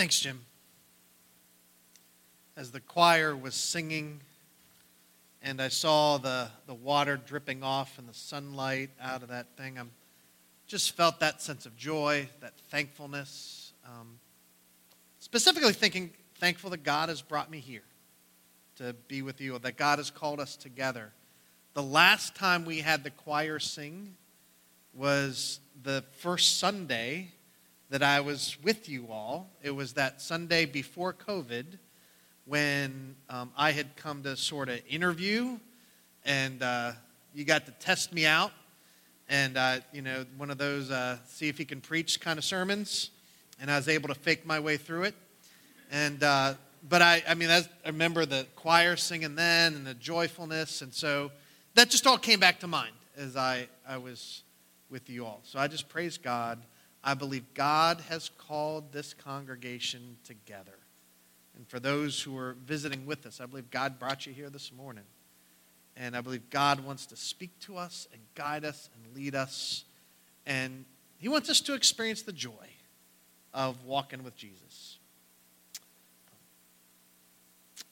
Thanks, Jim. As the choir was singing, and I saw the, the water dripping off and the sunlight out of that thing, I just felt that sense of joy, that thankfulness. Um, specifically thinking, thankful that God has brought me here to be with you, that God has called us together. The last time we had the choir sing was the first Sunday that I was with you all. It was that Sunday before COVID when um, I had come to sort of interview, and uh, you got to test me out, and uh, you know one of those uh, see if he can preach kind of sermons, and I was able to fake my way through it, and uh, but I I mean I remember the choir singing then and the joyfulness, and so that just all came back to mind as I I was with you all. So I just praise God. I believe God has called this congregation together. And for those who are visiting with us, I believe God brought you here this morning. And I believe God wants to speak to us and guide us and lead us. And He wants us to experience the joy of walking with Jesus.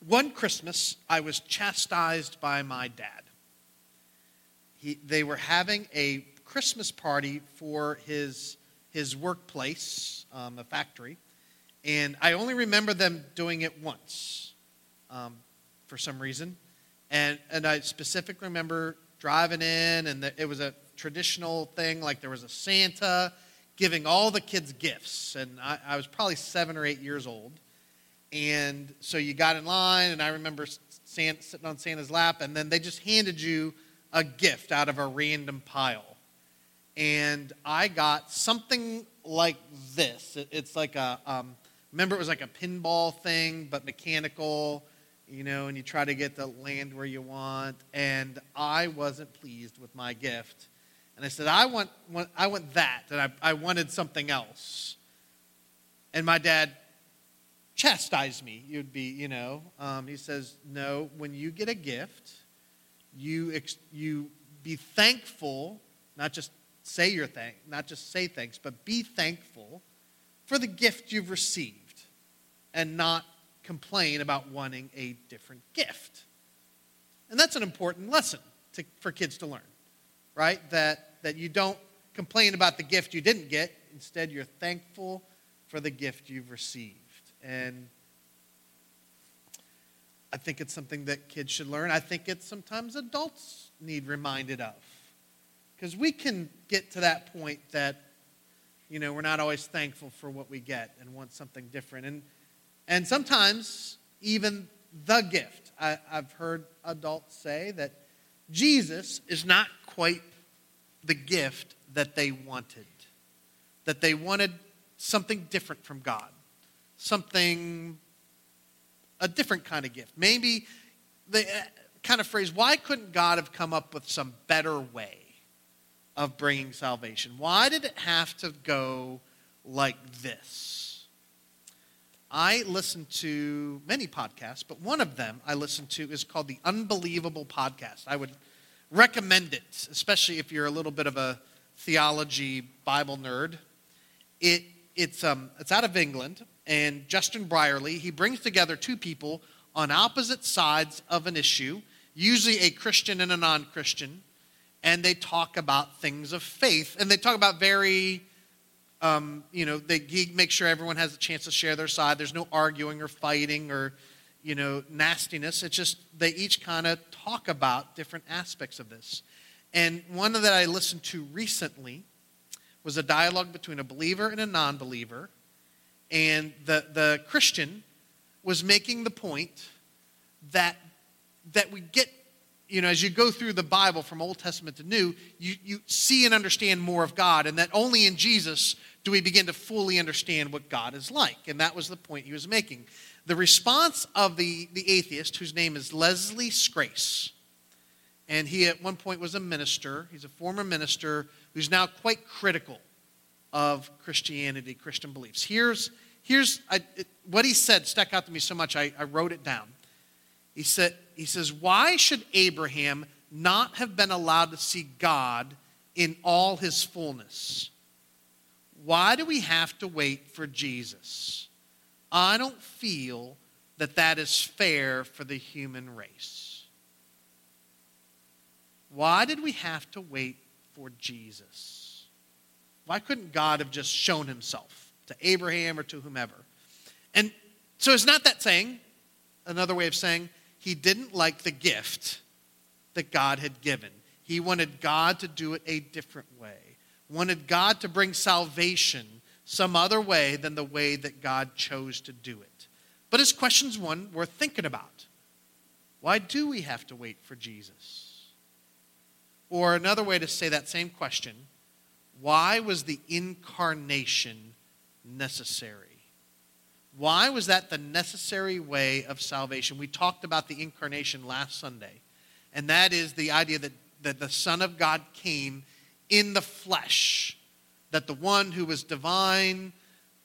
One Christmas, I was chastised by my dad. He, they were having a Christmas party for his, his workplace, um, a factory. And I only remember them doing it once um, for some reason. And, and I specifically remember driving in, and the, it was a traditional thing like there was a Santa giving all the kids gifts. And I, I was probably seven or eight years old. And so you got in line, and I remember sitting on Santa's lap, and then they just handed you a gift out of a random pile. And I got something like this. It's like a, um, Remember, it was like a pinball thing, but mechanical, you know, and you try to get the land where you want. And I wasn't pleased with my gift. And I said, I want, want I want that. And I, I wanted something else. And my dad chastised me. You'd be, you know, um, he says, No, when you get a gift, you, ex- you be thankful, not just say your thank, not just say thanks, but be thankful for the gift you've received and not complain about wanting a different gift. And that's an important lesson to, for kids to learn, right? That, that you don't complain about the gift you didn't get. Instead, you're thankful for the gift you've received. And I think it's something that kids should learn. I think it's sometimes adults need reminded of. Because we can get to that point that you know, we're not always thankful for what we get and want something different. And, and sometimes even the gift. I, I've heard adults say that Jesus is not quite the gift that they wanted, that they wanted something different from God, something, a different kind of gift. Maybe the uh, kind of phrase, why couldn't God have come up with some better way? Of bringing salvation? Why did it have to go like this? I listen to many podcasts, but one of them I listen to is called the Unbelievable Podcast. I would recommend it, especially if you're a little bit of a theology Bible nerd. It, it's, um, it's out of England, and Justin Brierley, he brings together two people on opposite sides of an issue, usually a Christian and a non Christian, and they talk about things of faith. And they talk about very, um, you know, they make sure everyone has a chance to share their side. There's no arguing or fighting or, you know, nastiness. It's just they each kind of talk about different aspects of this. And one that I listened to recently was a dialogue between a believer and a non believer. And the, the Christian was making the point that, that we get you know, as you go through the Bible from Old Testament to New, you, you see and understand more of God, and that only in Jesus do we begin to fully understand what God is like. And that was the point he was making. The response of the, the atheist, whose name is Leslie Scrase, and he at one point was a minister, he's a former minister who's now quite critical of Christianity, Christian beliefs. Here's, here's I, it, what he said stuck out to me so much, I, I wrote it down. He, said, he says, Why should Abraham not have been allowed to see God in all his fullness? Why do we have to wait for Jesus? I don't feel that that is fair for the human race. Why did we have to wait for Jesus? Why couldn't God have just shown himself to Abraham or to whomever? And so it's not that saying, another way of saying, he didn't like the gift that God had given. He wanted God to do it a different way, wanted God to bring salvation some other way than the way that God chose to do it. But his question's one worth thinking about. Why do we have to wait for Jesus? Or another way to say that same question, why was the incarnation necessary? Why was that the necessary way of salvation? We talked about the incarnation last Sunday, and that is the idea that, that the Son of God came in the flesh, that the one who was divine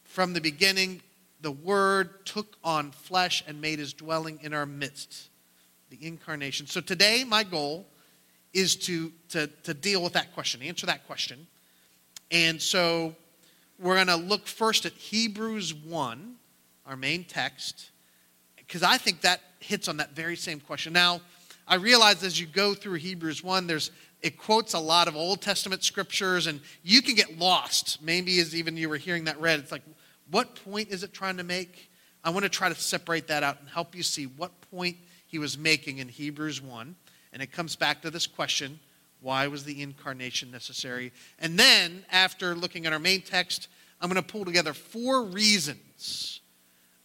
from the beginning the Word took on flesh and made his dwelling in our midst. The incarnation. So today, my goal is to, to, to deal with that question, answer that question. And so we're going to look first at Hebrews 1, our main text, because I think that hits on that very same question. Now, I realize as you go through Hebrews 1, there's it quotes a lot of Old Testament scriptures, and you can get lost. Maybe as even you were hearing that read, it's like, what point is it trying to make? I want to try to separate that out and help you see what point he was making in Hebrews 1. And it comes back to this question why was the incarnation necessary? And then, after looking at our main text, I'm going to pull together four reasons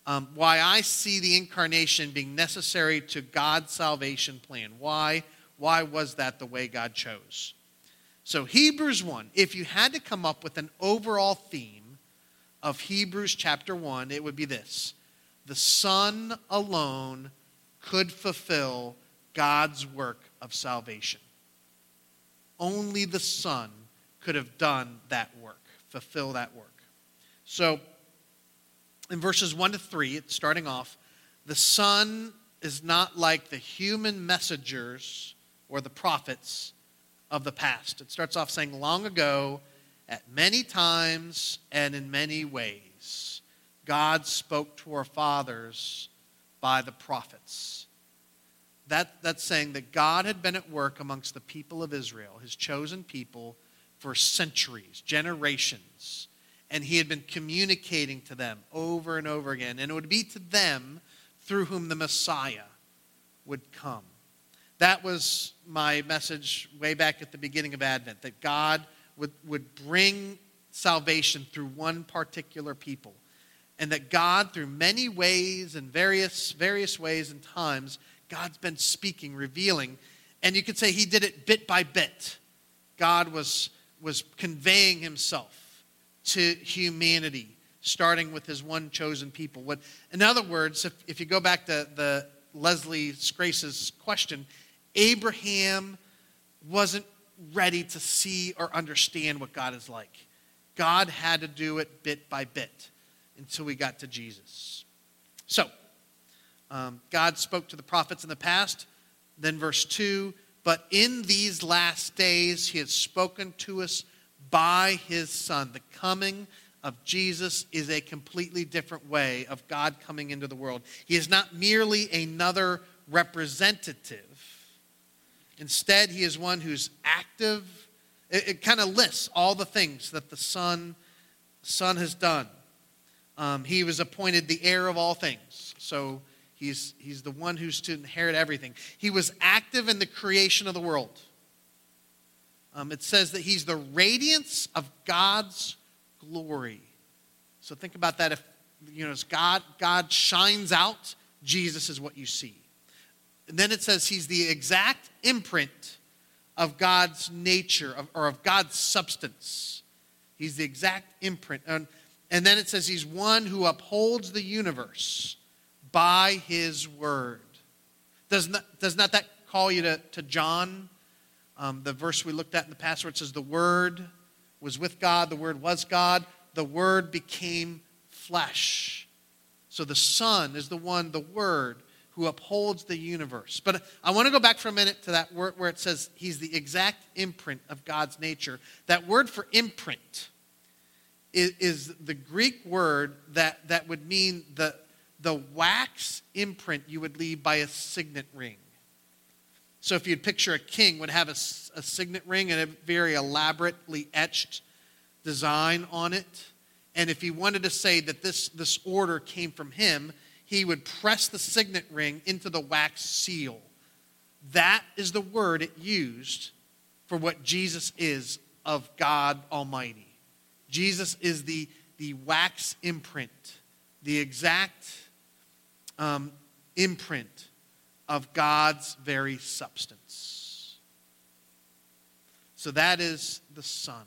um, why I see the incarnation being necessary to God's salvation plan. Why? Why was that the way God chose? So, Hebrews 1, if you had to come up with an overall theme, of Hebrews chapter 1, it would be this The Son alone could fulfill God's work of salvation. Only the Son could have done that work, fulfill that work. So, in verses 1 to 3, it's starting off, the Son is not like the human messengers or the prophets of the past. It starts off saying, Long ago, at many times and in many ways, God spoke to our fathers by the prophets. That, that's saying that God had been at work amongst the people of Israel, his chosen people, for centuries, generations. And he had been communicating to them over and over again. And it would be to them through whom the Messiah would come. That was my message way back at the beginning of Advent that God would, would bring salvation through one particular people. And that God, through many ways and various, various ways and times, God's been speaking, revealing. And you could say he did it bit by bit. God was, was conveying himself to humanity, starting with his one chosen people. What, in other words, if, if you go back to the Leslie Scrase's question, Abraham wasn't ready to see or understand what God is like. God had to do it bit by bit until we got to Jesus. So, um, God spoke to the prophets in the past. Then, verse 2 But in these last days, He has spoken to us by His Son. The coming of Jesus is a completely different way of God coming into the world. He is not merely another representative Instead, he is one who's active. It, it kind of lists all the things that the Son, Son has done. Um, he was appointed the heir of all things. So he's, he's the one who's to inherit everything. He was active in the creation of the world. Um, it says that he's the radiance of God's glory. So think about that. If you know, as God, God shines out, Jesus is what you see. And then it says he's the exact imprint of God's nature of, or of God's substance. He's the exact imprint. And, and then it says he's one who upholds the universe by his word. Does not, does not that call you to, to John, um, the verse we looked at in the past where it says, The word was with God, the word was God, the word became flesh. So the Son is the one, the word, who upholds the universe. But I want to go back for a minute to that word where it says he's the exact imprint of God's nature. That word for imprint is, is the Greek word that, that would mean the, the wax imprint you would leave by a signet ring. So if you'd picture a king would have a, a signet ring and a very elaborately etched design on it. And if he wanted to say that this, this order came from him, he would press the signet ring into the wax seal. That is the word it used for what Jesus is of God Almighty. Jesus is the, the wax imprint, the exact um, imprint of God's very substance. So that is the Son.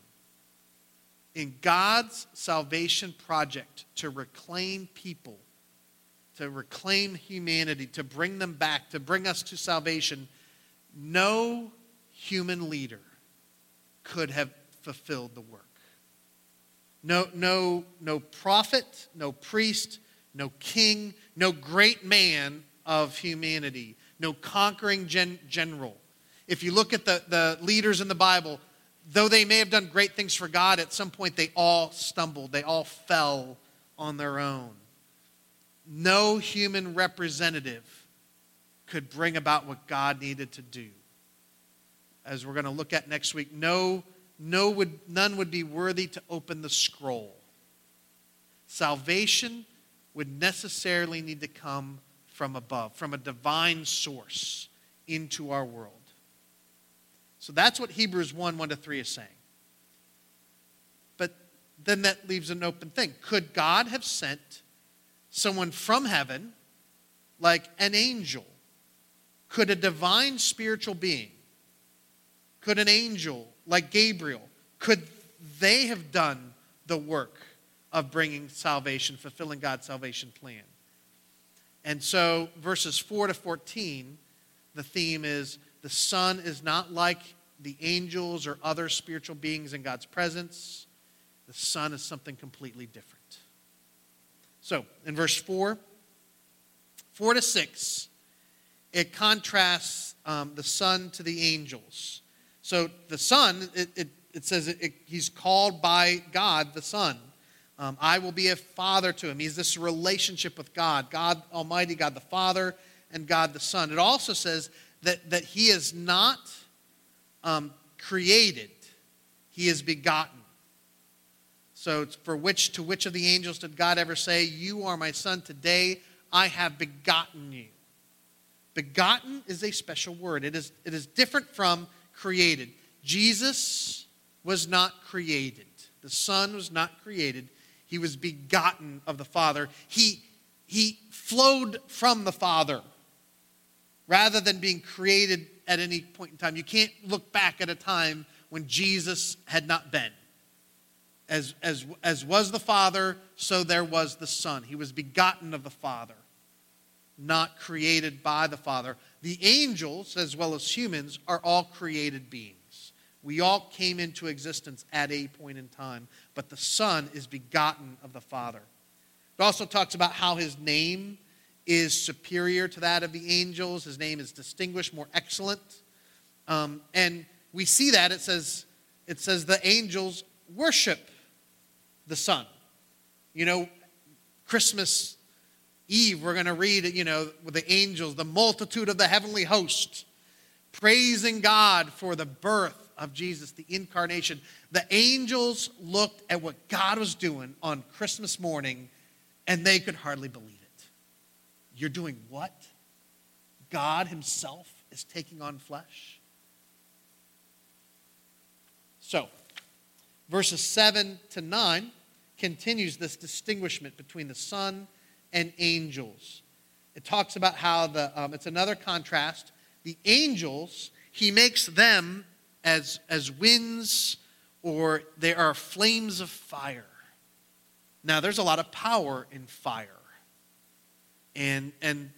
In God's salvation project to reclaim people, to reclaim humanity, to bring them back, to bring us to salvation, no human leader could have fulfilled the work. No, no, no prophet, no priest, no king, no great man of humanity, no conquering gen- general. If you look at the, the leaders in the Bible, though they may have done great things for God, at some point they all stumbled, they all fell on their own. No human representative could bring about what God needed to do. As we're going to look at next week, no, no would, none would be worthy to open the scroll. Salvation would necessarily need to come from above, from a divine source into our world. So that's what Hebrews 1 1 to 3 is saying. But then that leaves an open thing. Could God have sent someone from heaven, like an angel? Could a divine spiritual being, could an angel like Gabriel, could they have done the work of bringing salvation, fulfilling God's salvation plan? And so, verses 4 to 14, the theme is the Son is not like the angels or other spiritual beings in God's presence. The Son is something completely different. So, in verse 4, 4 to 6, it contrasts um, the Son to the angels. So, the Son, it, it, it says it, he's called by God, the Son. Um, I will be a father to him. He's this relationship with God, God Almighty, God the Father, and God the Son. It also says that, that he is not um, created, he is begotten. So, for which to which of the angels did God ever say, You are my son, today I have begotten you? Begotten is a special word, it is, it is different from created. Jesus was not created, the Son was not created. He was begotten of the Father. He, he flowed from the Father rather than being created at any point in time. You can't look back at a time when Jesus had not been. As, as, as was the Father, so there was the Son. He was begotten of the Father, not created by the Father. The angels, as well as humans, are all created beings. We all came into existence at a point in time, but the Son is begotten of the Father. It also talks about how his name is superior to that of the angels. His name is distinguished, more excellent. Um, and we see that it says, it says the angels worship the Son. You know, Christmas Eve, we're going to read, you know, with the angels, the multitude of the heavenly host, praising God for the birth of Jesus, the incarnation, the angels looked at what God was doing on Christmas morning and they could hardly believe it. You're doing what? God Himself is taking on flesh? So, verses 7 to 9 continues this distinguishment between the Son and angels. It talks about how the, um, it's another contrast. The angels, he makes them as, as winds or they are flames of fire. Now, there's a lot of power in fire. And, and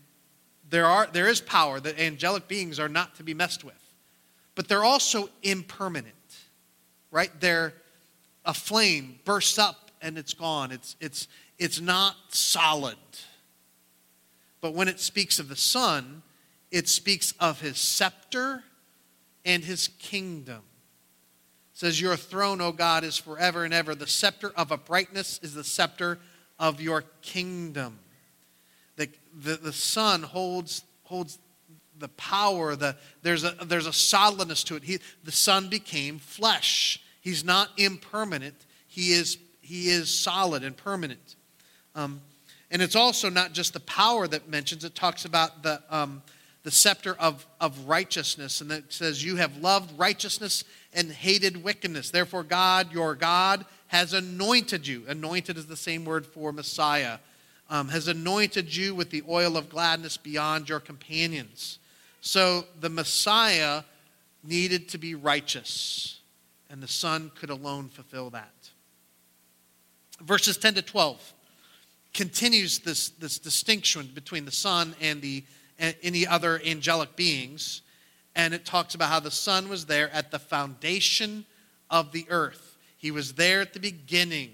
there, are, there is power that angelic beings are not to be messed with. But they're also impermanent, right? They're a flame bursts up and it's gone. It's, it's, it's not solid. But when it speaks of the son, it speaks of his scepter and his kingdom. It says, Your throne, O God, is forever and ever. The scepter of uprightness is the scepter of your kingdom. The, the, the Son holds, holds the power, the, there's, a, there's a solidness to it. He, the Son became flesh. He's not impermanent, He is, he is solid and permanent. Um, and it's also not just the power that mentions, it talks about the, um, the scepter of, of righteousness. And it says, You have loved righteousness and hated wickedness. Therefore, God, your God, has anointed you. Anointed is the same word for Messiah. Um, has anointed you with the oil of gladness beyond your companions. So the Messiah needed to be righteous, and the Son could alone fulfill that. Verses 10 to 12 continues this, this distinction between the Son and the any other angelic beings. And it talks about how the Son was there at the foundation of the earth. He was there at the beginning.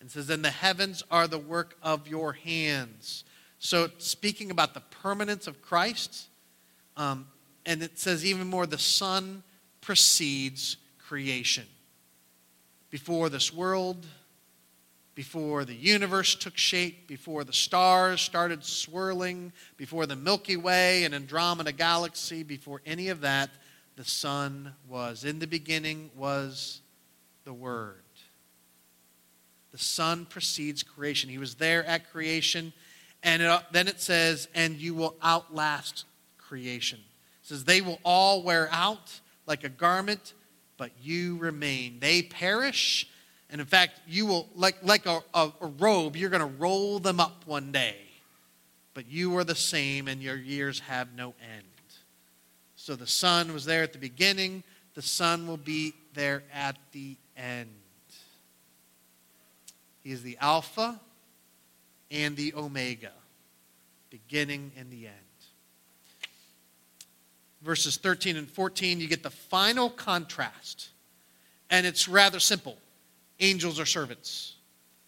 And says, And the heavens are the work of your hands. So, speaking about the permanence of Christ, um, and it says even more, the Son precedes creation. Before this world, before the universe took shape, before the stars started swirling, before the Milky Way and Andromeda galaxy, before any of that, the Son was. In the beginning was the Word. The Son precedes creation. He was there at creation. And it, then it says, and you will outlast creation. It says, they will all wear out like a garment, but you remain. They perish and in fact, you will, like, like a, a, a robe, you're going to roll them up one day. But you are the same, and your years have no end. So the son was there at the beginning, the son will be there at the end. He is the Alpha and the Omega, beginning and the end. Verses 13 and 14, you get the final contrast. And it's rather simple angels are servants.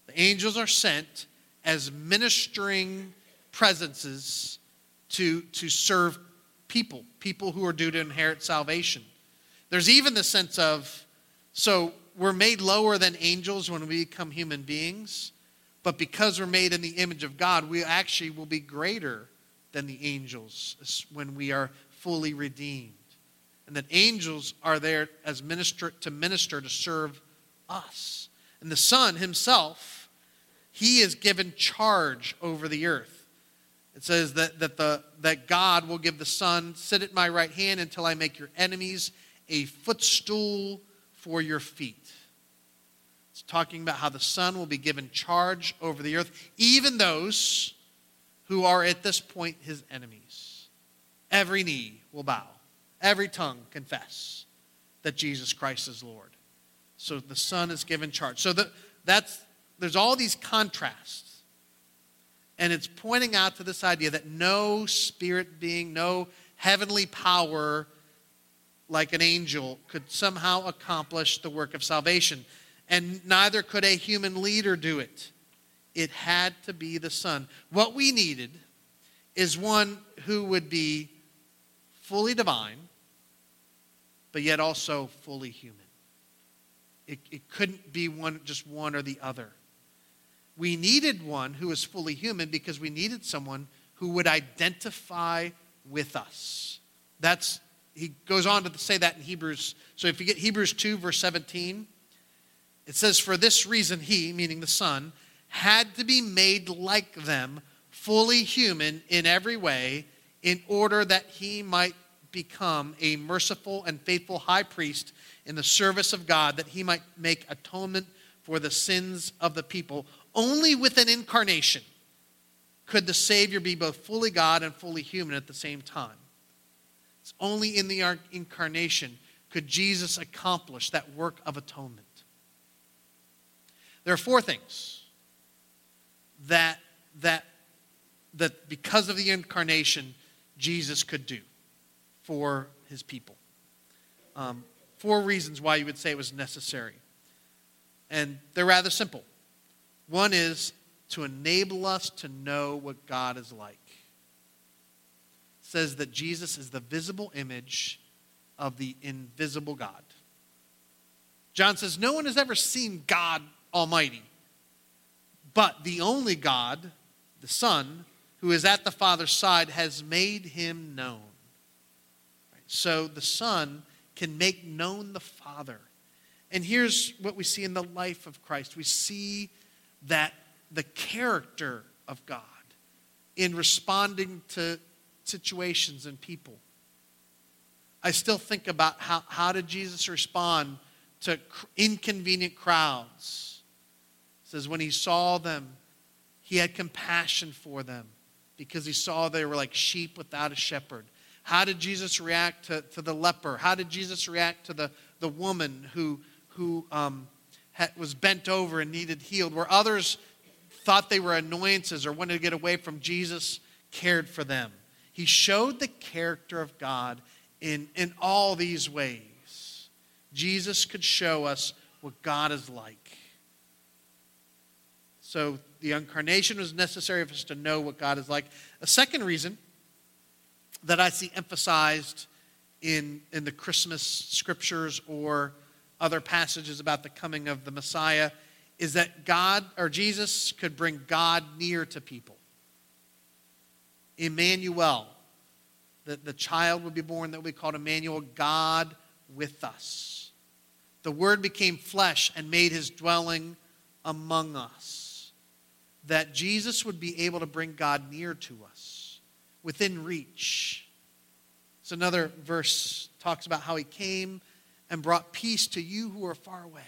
The angels are sent as ministering presences to, to serve people, people who are due to inherit salvation. There's even the sense of, so we're made lower than angels when we become human beings, but because we're made in the image of God, we actually will be greater than the angels when we are fully redeemed. And that angels are there as minister to minister to serve us. And the Son himself, he is given charge over the earth. It says that, that, the, that God will give the Son, sit at my right hand until I make your enemies a footstool for your feet. It's talking about how the Son will be given charge over the earth, even those who are at this point his enemies. Every knee will bow, every tongue confess that Jesus Christ is Lord. So the Son is given charge. So the, that's, there's all these contrasts. And it's pointing out to this idea that no spirit being, no heavenly power like an angel could somehow accomplish the work of salvation. And neither could a human leader do it. It had to be the Son. What we needed is one who would be fully divine, but yet also fully human. It, it couldn't be one, just one or the other. We needed one who was fully human because we needed someone who would identify with us. That's he goes on to say that in Hebrews. So if you get Hebrews 2, verse 17, it says, For this reason, he, meaning the Son, had to be made like them, fully human in every way, in order that he might become a merciful and faithful high priest in the service of God that he might make atonement for the sins of the people. Only with an incarnation could the Savior be both fully God and fully human at the same time. It's only in the incarnation could Jesus accomplish that work of atonement. There are four things that, that, that because of the incarnation, Jesus could do for his people. Um, four reasons why you would say it was necessary. And they're rather simple. One is to enable us to know what God is like. It says that Jesus is the visible image of the invisible God. John says, No one has ever seen God Almighty, but the only God, the Son, who is at the Father's side, has made him known. So the Son can make known the Father. And here's what we see in the life of Christ we see that the character of God in responding to situations and people. I still think about how, how did Jesus respond to inconvenient crowds? It says when he saw them, he had compassion for them because he saw they were like sheep without a shepherd. How did Jesus react to, to the leper? How did Jesus react to the, the woman who, who um, had, was bent over and needed healed? Where others thought they were annoyances or wanted to get away from Jesus, cared for them. He showed the character of God in, in all these ways. Jesus could show us what God is like. So the incarnation was necessary for us to know what God is like. A second reason that I see emphasized in, in the Christmas scriptures or other passages about the coming of the Messiah is that God or Jesus could bring God near to people. Emmanuel, the, the child would be born that we called Emmanuel, God with us. The Word became flesh and made his dwelling among us. That Jesus would be able to bring God near to us, within reach. So another verse talks about how he came and brought peace to you who are far away,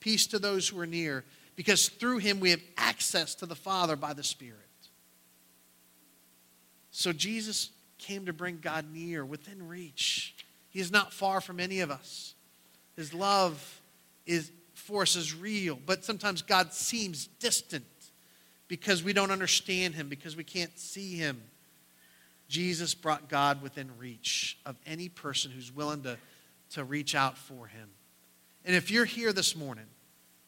peace to those who are near, because through him we have access to the Father by the Spirit. So Jesus came to bring God near, within reach. He is not far from any of us. His love is for us is real, but sometimes God seems distant because we don't understand him, because we can't see him. Jesus brought God within reach of any person who's willing to, to reach out for him. And if you're here this morning,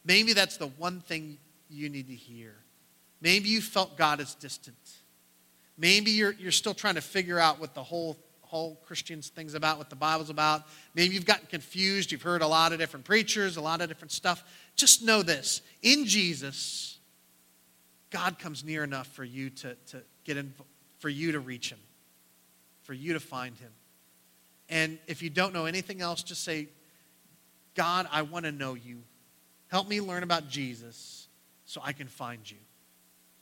maybe that's the one thing you need to hear. Maybe you felt God is distant. Maybe you're, you're still trying to figure out what the whole, whole Christians thing's about, what the Bible's about. Maybe you've gotten confused. You've heard a lot of different preachers, a lot of different stuff. Just know this in Jesus, God comes near enough for you to, to get in, for you to reach him, for you to find him. And if you don't know anything else, just say, God, I want to know you. Help me learn about Jesus so I can find you.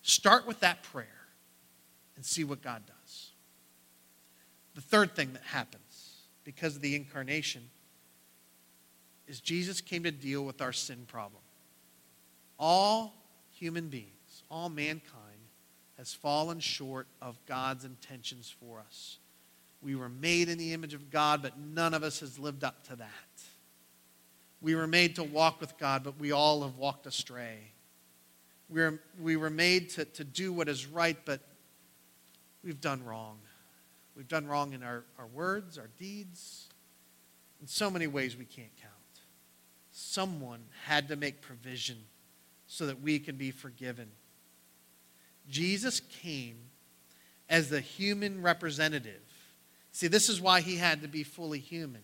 Start with that prayer and see what God does. The third thing that happens because of the incarnation is Jesus came to deal with our sin problem. All human beings, all mankind, has fallen short of God's intentions for us. We were made in the image of God, but none of us has lived up to that. We were made to walk with God, but we all have walked astray. We were, we were made to, to do what is right, but we've done wrong. We've done wrong in our, our words, our deeds, in so many ways we can't count. Someone had to make provision so that we can be forgiven. Jesus came as the human representative. See, this is why he had to be fully human.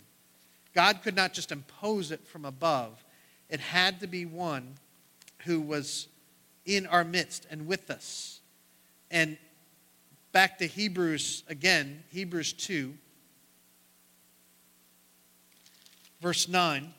God could not just impose it from above, it had to be one who was in our midst and with us. And back to Hebrews again, Hebrews 2, verse 9. It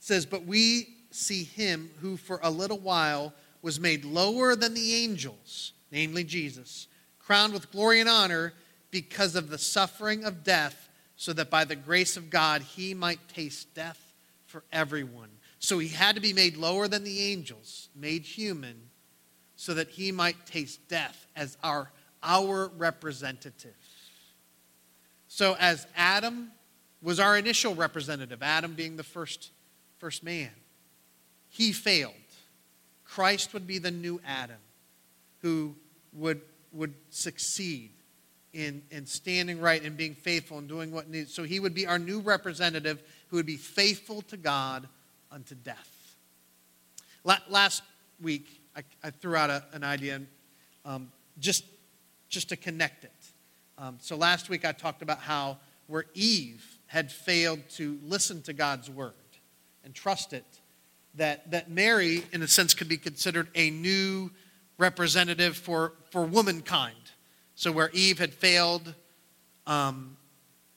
says, But we see him who for a little while was made lower than the angels, namely Jesus, crowned with glory and honor because of the suffering of death, so that by the grace of God he might taste death for everyone. So he had to be made lower than the angels, made human, so that he might taste death as our, our representative. So, as Adam was our initial representative, Adam being the first, first man, he failed. Christ would be the new Adam who would, would succeed in, in standing right and being faithful and doing what needs. So he would be our new representative who would be faithful to God unto death. Last week, I, I threw out a, an idea um, just, just to connect it. Um, so last week I talked about how where Eve had failed to listen to God's word and trust it, that, that Mary, in a sense, could be considered a new representative for, for womankind. So where Eve had failed, um,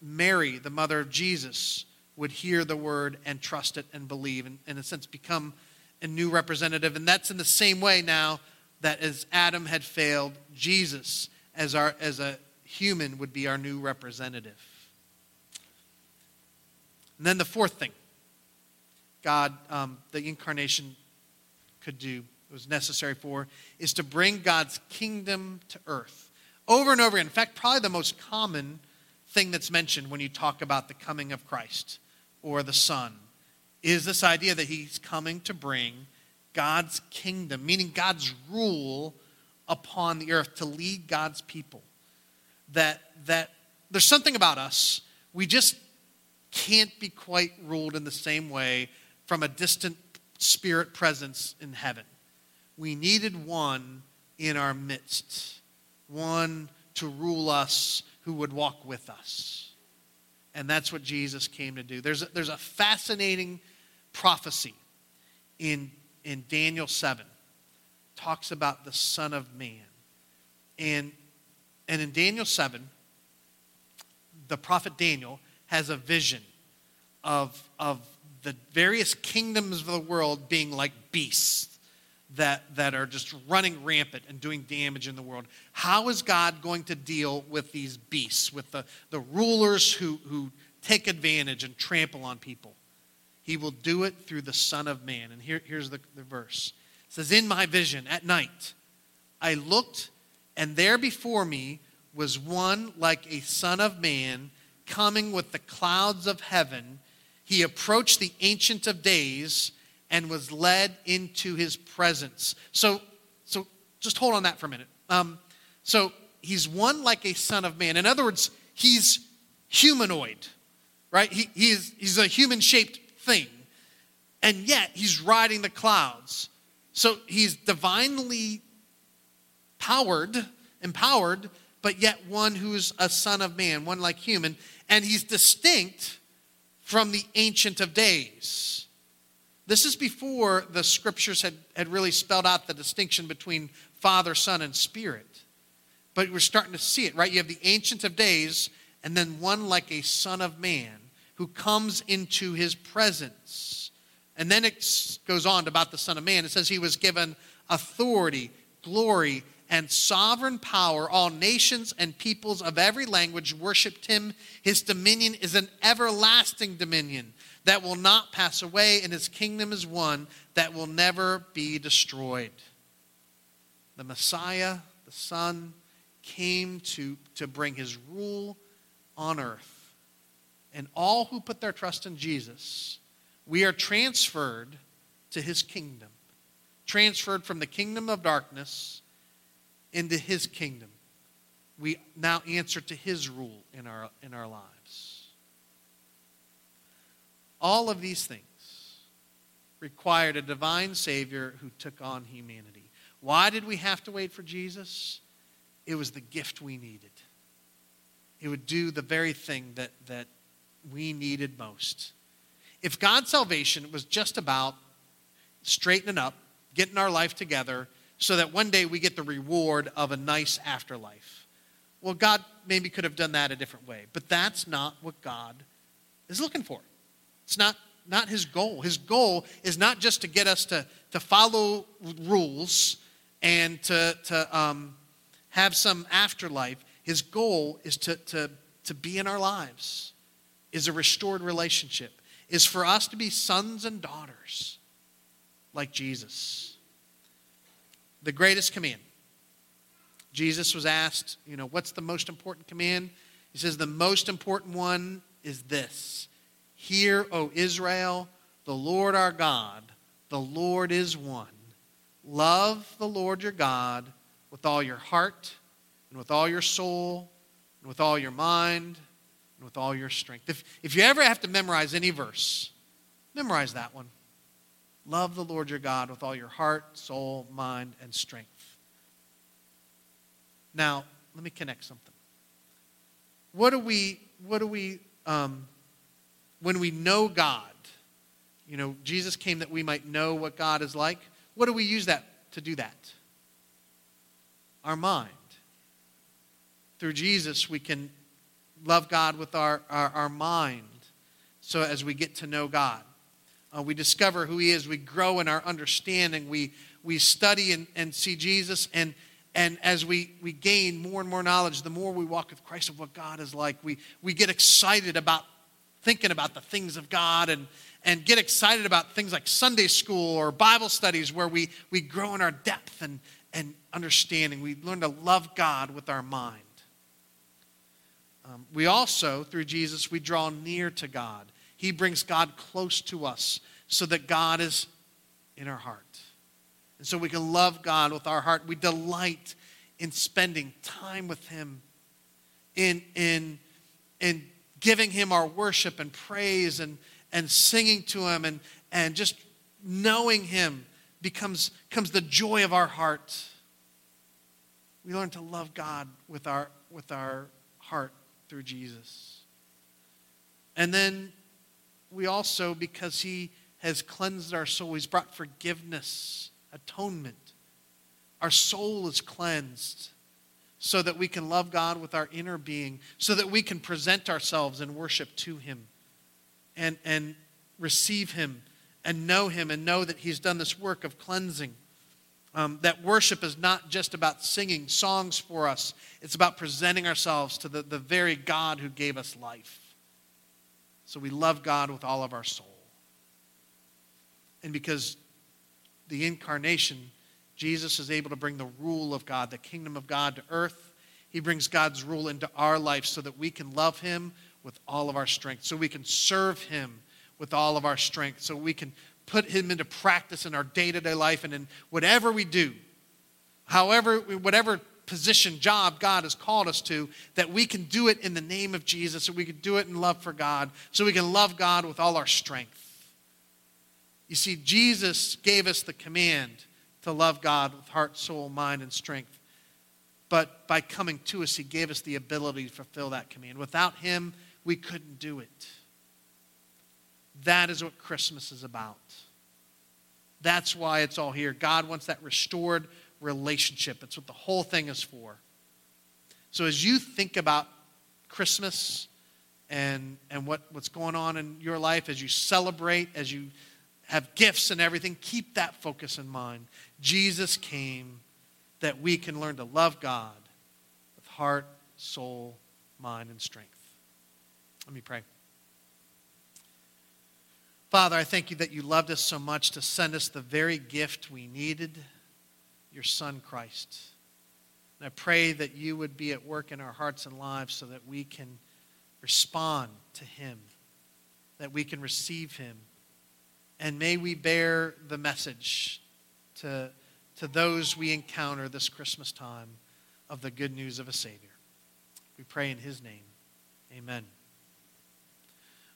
Mary, the mother of Jesus, would hear the word and trust it and believe, and in a sense, become a new representative. And that's in the same way now that as Adam had failed, Jesus, as, our, as a human, would be our new representative. And then the fourth thing God, um, the incarnation could do, was necessary for, is to bring God's kingdom to earth. Over and over again. In fact, probably the most common thing that's mentioned when you talk about the coming of Christ or the Son is this idea that he's coming to bring God's kingdom, meaning God's rule upon the earth to lead God's people. That, that there's something about us, we just can't be quite ruled in the same way from a distant spirit presence in heaven. We needed one in our midst, one to rule us who would walk with us. And that's what Jesus came to do. There's a, there's a fascinating prophecy in, in Daniel 7. Talks about the Son of Man. And, and in Daniel 7, the prophet Daniel has a vision of, of the various kingdoms of the world being like beasts that, that are just running rampant and doing damage in the world. How is God going to deal with these beasts, with the, the rulers who, who take advantage and trample on people? He will do it through the Son of Man. And here, here's the, the verse it says, In my vision at night, I looked, and there before me was one like a Son of Man coming with the clouds of heaven. He approached the Ancient of Days and was led into his presence. So, so just hold on that for a minute. Um, so he's one like a Son of Man. In other words, he's humanoid, right? He, he is, he's a human shaped thing. And yet he's riding the clouds. So he's divinely powered, empowered, but yet one who's a son of man, one like human and he's distinct from the Ancient of Days. This is before the scriptures had, had really spelled out the distinction between Father, Son, and Spirit. But we're starting to see it, right? You have the Ancient of Days, and then one like a Son of Man who comes into his presence. And then it goes on about the Son of Man. It says he was given authority, glory, and sovereign power, all nations and peoples of every language worshiped him. His dominion is an everlasting dominion that will not pass away, and his kingdom is one that will never be destroyed. The Messiah, the Son, came to, to bring his rule on earth. And all who put their trust in Jesus, we are transferred to his kingdom, transferred from the kingdom of darkness into his kingdom. We now answer to his rule in our, in our lives. All of these things required a divine Savior who took on humanity. Why did we have to wait for Jesus? It was the gift we needed. It would do the very thing that, that we needed most. If God's salvation was just about straightening up, getting our life together, so that one day we get the reward of a nice afterlife. Well, God maybe could have done that a different way, but that's not what God is looking for. It's not, not his goal. His goal is not just to get us to, to follow rules and to, to um, have some afterlife. His goal is to, to, to be in our lives, is a restored relationship, is for us to be sons and daughters like Jesus the greatest command. Jesus was asked, you know, what's the most important command? He says, the most important one is this Hear, O Israel, the Lord our God, the Lord is one. Love the Lord your God with all your heart, and with all your soul, and with all your mind, and with all your strength. If, if you ever have to memorize any verse, memorize that one. Love the Lord your God with all your heart, soul, mind, and strength. Now, let me connect something. what do we, what do we, um, when we know God, you know, Jesus came that we might know what God is like. What do we use that to do that? Our mind. Through Jesus, we can love God with our, our, our mind. So as we get to know God, uh, we discover who He is, we grow in our understanding, we, we study and, and see Jesus, and, and as we, we gain more and more knowledge, the more we walk with Christ of what God is like, we, we get excited about thinking about the things of God and, and get excited about things like Sunday school or Bible studies where we, we grow in our depth and, and understanding. We learn to love God with our mind. Um, we also, through Jesus, we draw near to God. He brings God close to us so that God is in our heart. And so we can love God with our heart. We delight in spending time with Him, in, in, in giving Him our worship and praise and, and singing to Him and, and just knowing Him becomes, becomes the joy of our heart. We learn to love God with our, with our heart through Jesus. And then we also, because He has cleansed our soul, He's brought forgiveness, atonement. Our soul is cleansed so that we can love God with our inner being, so that we can present ourselves in worship to Him and, and receive Him and know Him and know that He's done this work of cleansing. Um, that worship is not just about singing songs for us, it's about presenting ourselves to the, the very God who gave us life. So we love God with all of our soul. And because the incarnation, Jesus is able to bring the rule of God, the kingdom of God to earth. He brings God's rule into our life so that we can love Him with all of our strength, so we can serve Him with all of our strength, so we can put Him into practice in our day to day life and in whatever we do, however, whatever position, job God has called us to, that we can do it in the name of Jesus, that we can do it in love for God, so we can love God with all our strength. You see, Jesus gave us the command to love God with heart, soul, mind, and strength. But by coming to us, He gave us the ability to fulfill that command. Without Him, we couldn't do it. That is what Christmas is about. That's why it's all here. God wants that restored relationship. It's what the whole thing is for. So as you think about Christmas and, and what, what's going on in your life, as you celebrate, as you have gifts and everything, keep that focus in mind. Jesus came that we can learn to love God with heart, soul, mind, and strength. Let me pray. Father, I thank you that you loved us so much to send us the very gift we needed, your Son, Christ. And I pray that you would be at work in our hearts and lives so that we can respond to him, that we can receive him. And may we bear the message to, to those we encounter this Christmas time of the good news of a Savior. We pray in his name. Amen.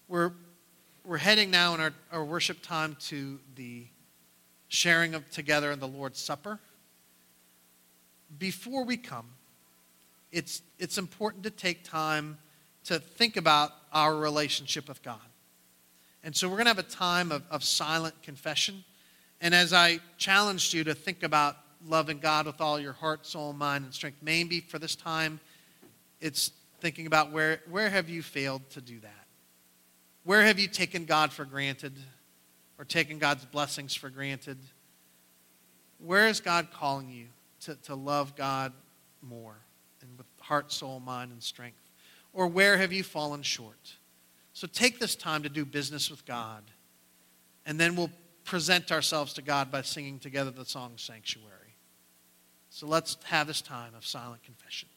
We're we're heading now in our, our worship time to the sharing of together in the Lord's Supper. Before we come, it's, it's important to take time to think about our relationship with God. And so we're going to have a time of, of silent confession. And as I challenged you to think about loving God with all your heart, soul, mind, and strength, maybe for this time, it's thinking about where, where have you failed to do that? Where have you taken God for granted or taken God's blessings for granted? Where is God calling you to, to love God more and with heart, soul, mind, and strength? Or where have you fallen short? So take this time to do business with God, and then we'll present ourselves to God by singing together the song Sanctuary. So let's have this time of silent confession.